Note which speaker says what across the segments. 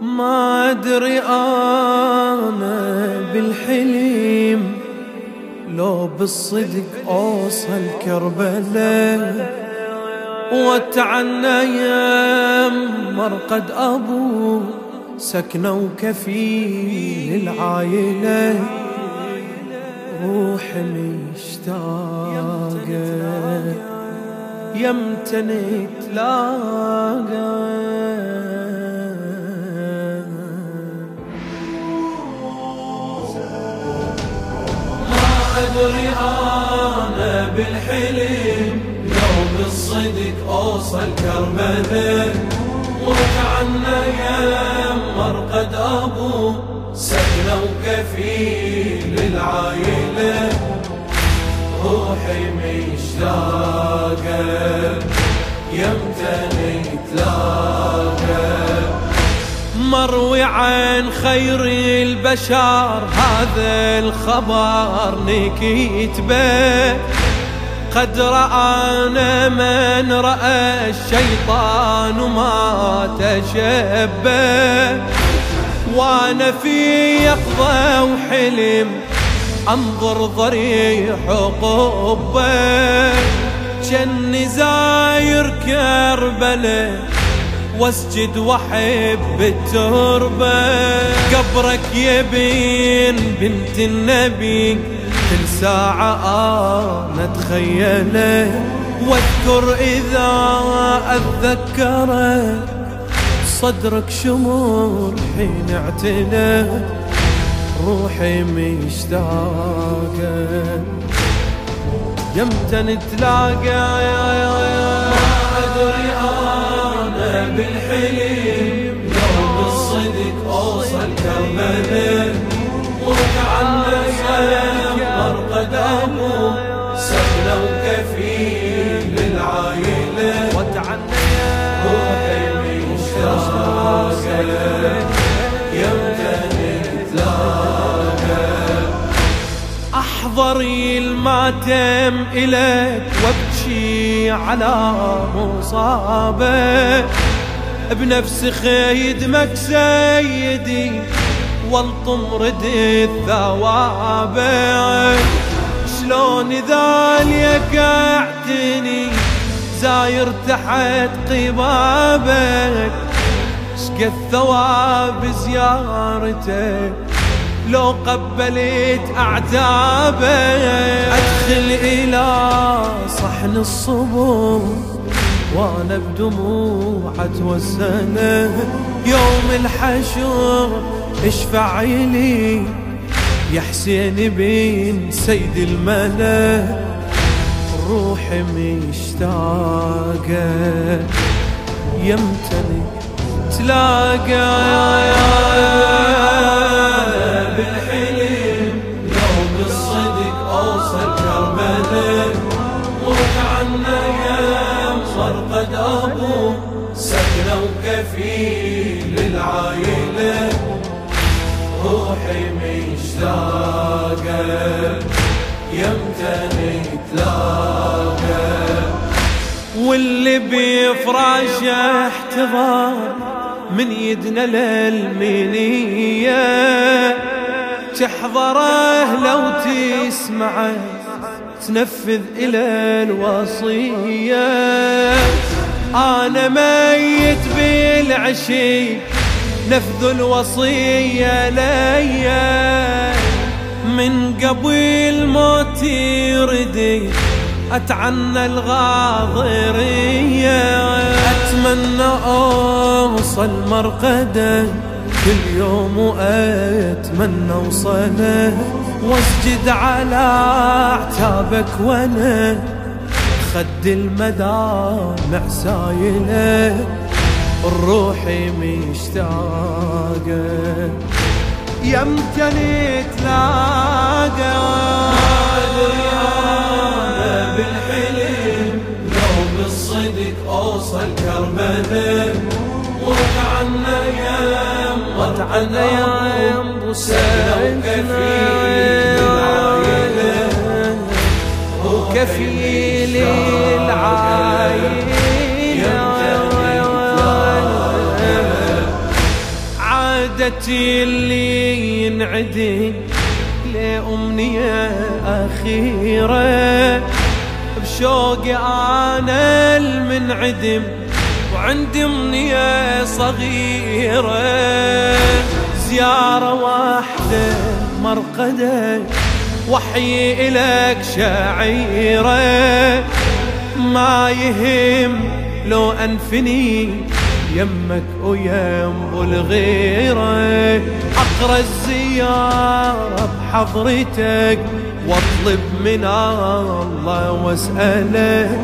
Speaker 1: ما أدري أنا بالحليم لو بالصدق أوصل كربلاء. وتعنى يا مرقد أبو سكنوا كفيل العايلة. روحي مشتاقة يمتن تلاقى أدري أنا بالحلم لو بالصدق أوصل كربلاء وكعنا يا مرقد أبو. سكنة وكفيل العايلة روحي مشتاقة. يمتني تلاقى. مروي عن خير البشر. هذا الخبر نكيت به. قد رآنا من رأى الشيطان ما تشبه. وأنا في يقظة وحلم أنظر ضريح قبه جن زاير كربلة واسجد واحب التربة. قبرك يبين بنت النبي كل ساعة أنا أتخيله. واذكر إذا أتذكرك صدرك شمور حين اعتنى روحي مشتاقة. يمتى نتلاقى يا يا يا أدري أنا بالحلم لو بالصدق أوصل كربلاء وكعنا يا مرقد أبو سهلة وكفيل للعايلة وتعنى روحي مشتاقة يمتى نتلاقى احضري الماتم إليك على مصابه بنفس خيدمك سيدي والطم رد الثواب. شلون ذلك اعتني زاير تحت قبابك؟ شقد ثواب زيارتك لو قبلت أعتابه أدخل إلى صحن الصبر وأنا بدموع اتوسل يوم الحشر اشفع لي يا حسين بن سيد الملا. روحي مشتاقة يمتني تلاقى. وكفيل للعايله روحي مشتاقة يمتني تلاقى واللي بفراشه احتضار من يدنا للمنية. تحضره لو تسمعه تنفذ إلى الوصية. أنا ميت بالعشي نفذ الوصية ليا من قبل موت يردي أتعنى الغاضرية. أتمنى أوصل مرقدا كل يوم وأتمنى أوصله. واسجد على أعتابك وأنا خد المدامع سايله الروحي مشتاقة. يمتني تلاقى أنا بالحلم لو بالصدق أوصل كربلاء وكعنا يا وكعنا يا أبو سيدنا كفيل كفيل العايلة عادتي اللي ينعدي لأمنية أخيرة. بشوقي أنا المنعدم وعندي أمنية صغيرة. زيارة واحدة مرقدة وحي إلك شعيرة. ما يهم لو أنفني يمك ويم الغيرة أقرأ الزيارة بحضرتك وأطلب من الله واسأله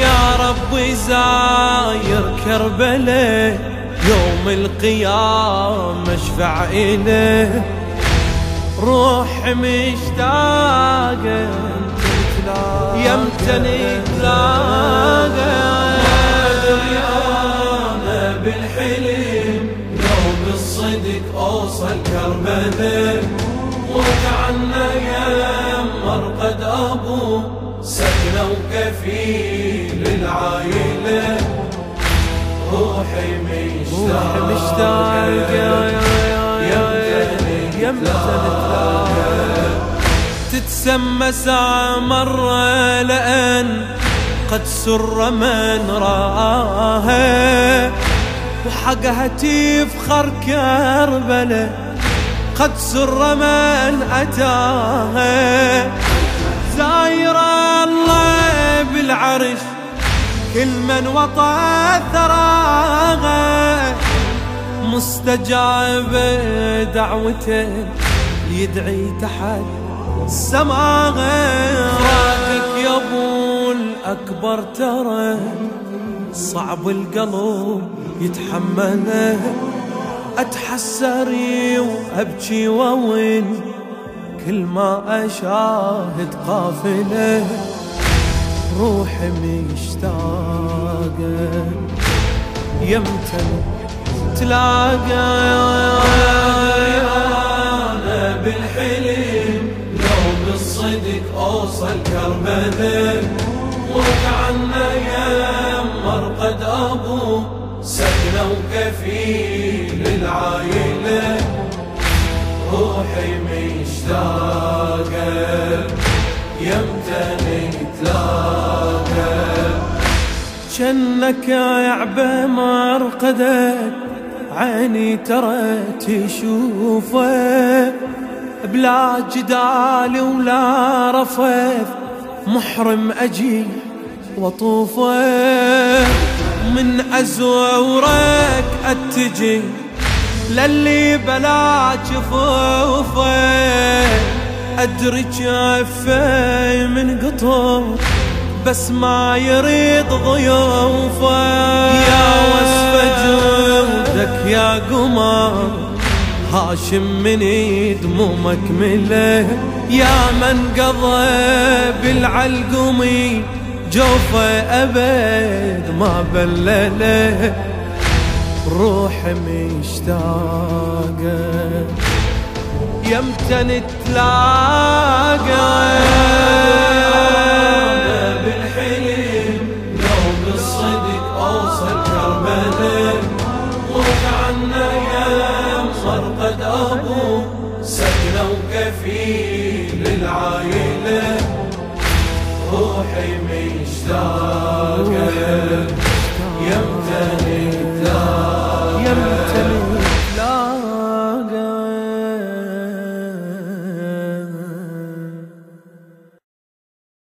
Speaker 1: يا رب زاير كربلة يوم القيامة أشفع إله روح مشتاقة يمتني تلاقى بالحلم لو بالصدق اوصل كربلاء وكعنا يا مرقد ابو سكنه وكفيل العائله روحي مشتاق مشتاق يمتلك تتسمى ساعة مرة لأن قد سر من رآها. وحقها تفخر كربلة قد سر من أتاها. زاير الله بالعرش كل من وطى ثراها. مستجاب دعوته يدعي تحت السماء راكك يا ابو الاكبر ترى صعب القلب يتحمله. اتحسري وابكي ووين كل ما اشاهد قافله. روحي مشتاقة يمتن تلاقى. بالحلم اوصل كربلاء وكعنا يا مرقد أبو. سكنه وكفيل العايلة. روحي مشتاقة. يمتني تلاقى جنك يا عبا مرقدك عيني ترى تشوفه. بلا جدال ولا رفث محرم أجي وطوفه من أزورك أتجي للي بلا جفوفه أدري جافه من قطر بس ما يريد ضيوفه يا وصف جودك يا قمر هاشم من دمومك مله يا من قضى بالعلقمي جوفه أبد ما بلله. روحي مشتاقة يمتن تلاقى. روحي مشتاقة. يمتني تلاقي